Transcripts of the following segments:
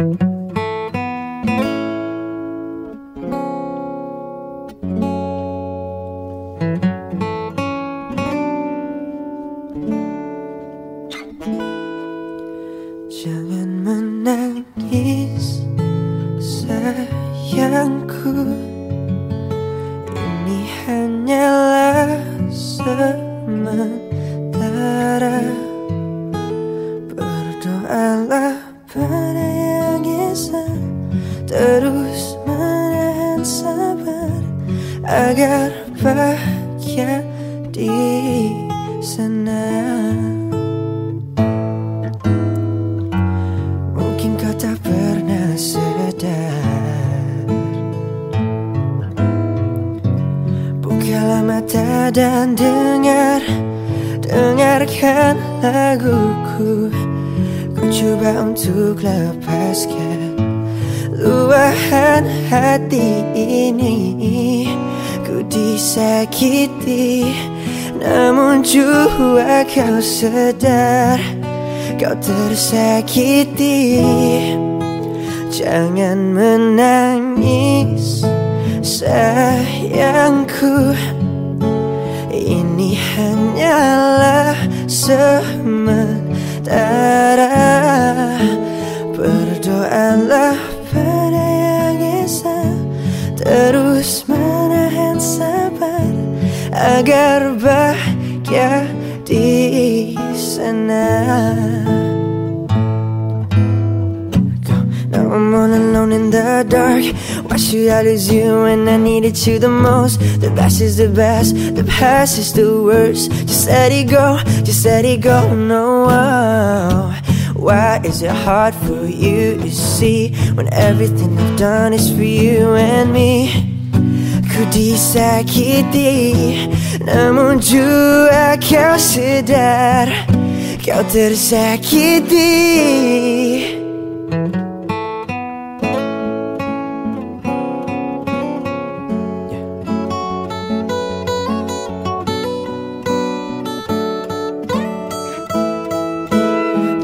Jangan menangis sayangku. Ini hanyalah sementara. Berdoalah Terus menahan sabar Agar bahagia di sana. Mungkin kau tak pernah sadar Bukalah mata dan dengar Dengarkan laguku. Ku coba untuk lepaskan Luahan hati ini Ku disakiti Namun jua kau sadar Kau tersakiti. Jangan menangis Sayangku. Ini hanyalah sementara Menahan sabar Agar bahagia di sana? Now I'm all alone in the dark. Why should I lose you when I needed you the most? The best is the best, the past is the worst. Just let it go, just let it go, no Why is it hard for you to see When everything I've done is for you and me Ku disakiti Namun jua kau sedar Kau tersakiti.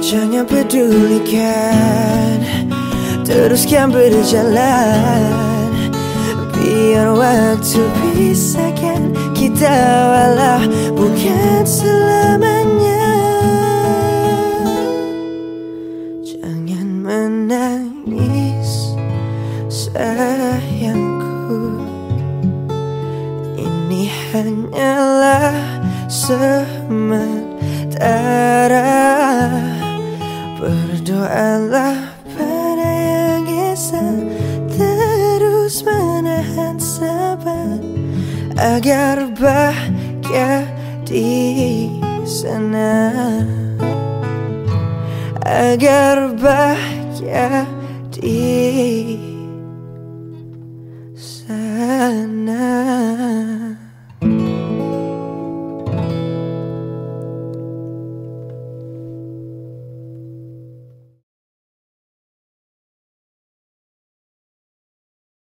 Jangan pedulikan Teruskan berjalan Biar waktu pisahkan kita walau bukan selamanya. Jangan menangis sayangku. Ini hanyalah sementara. Berdoalah pada yang esa Terus sabar Agar bahagia di sana. Agar bahagia di sana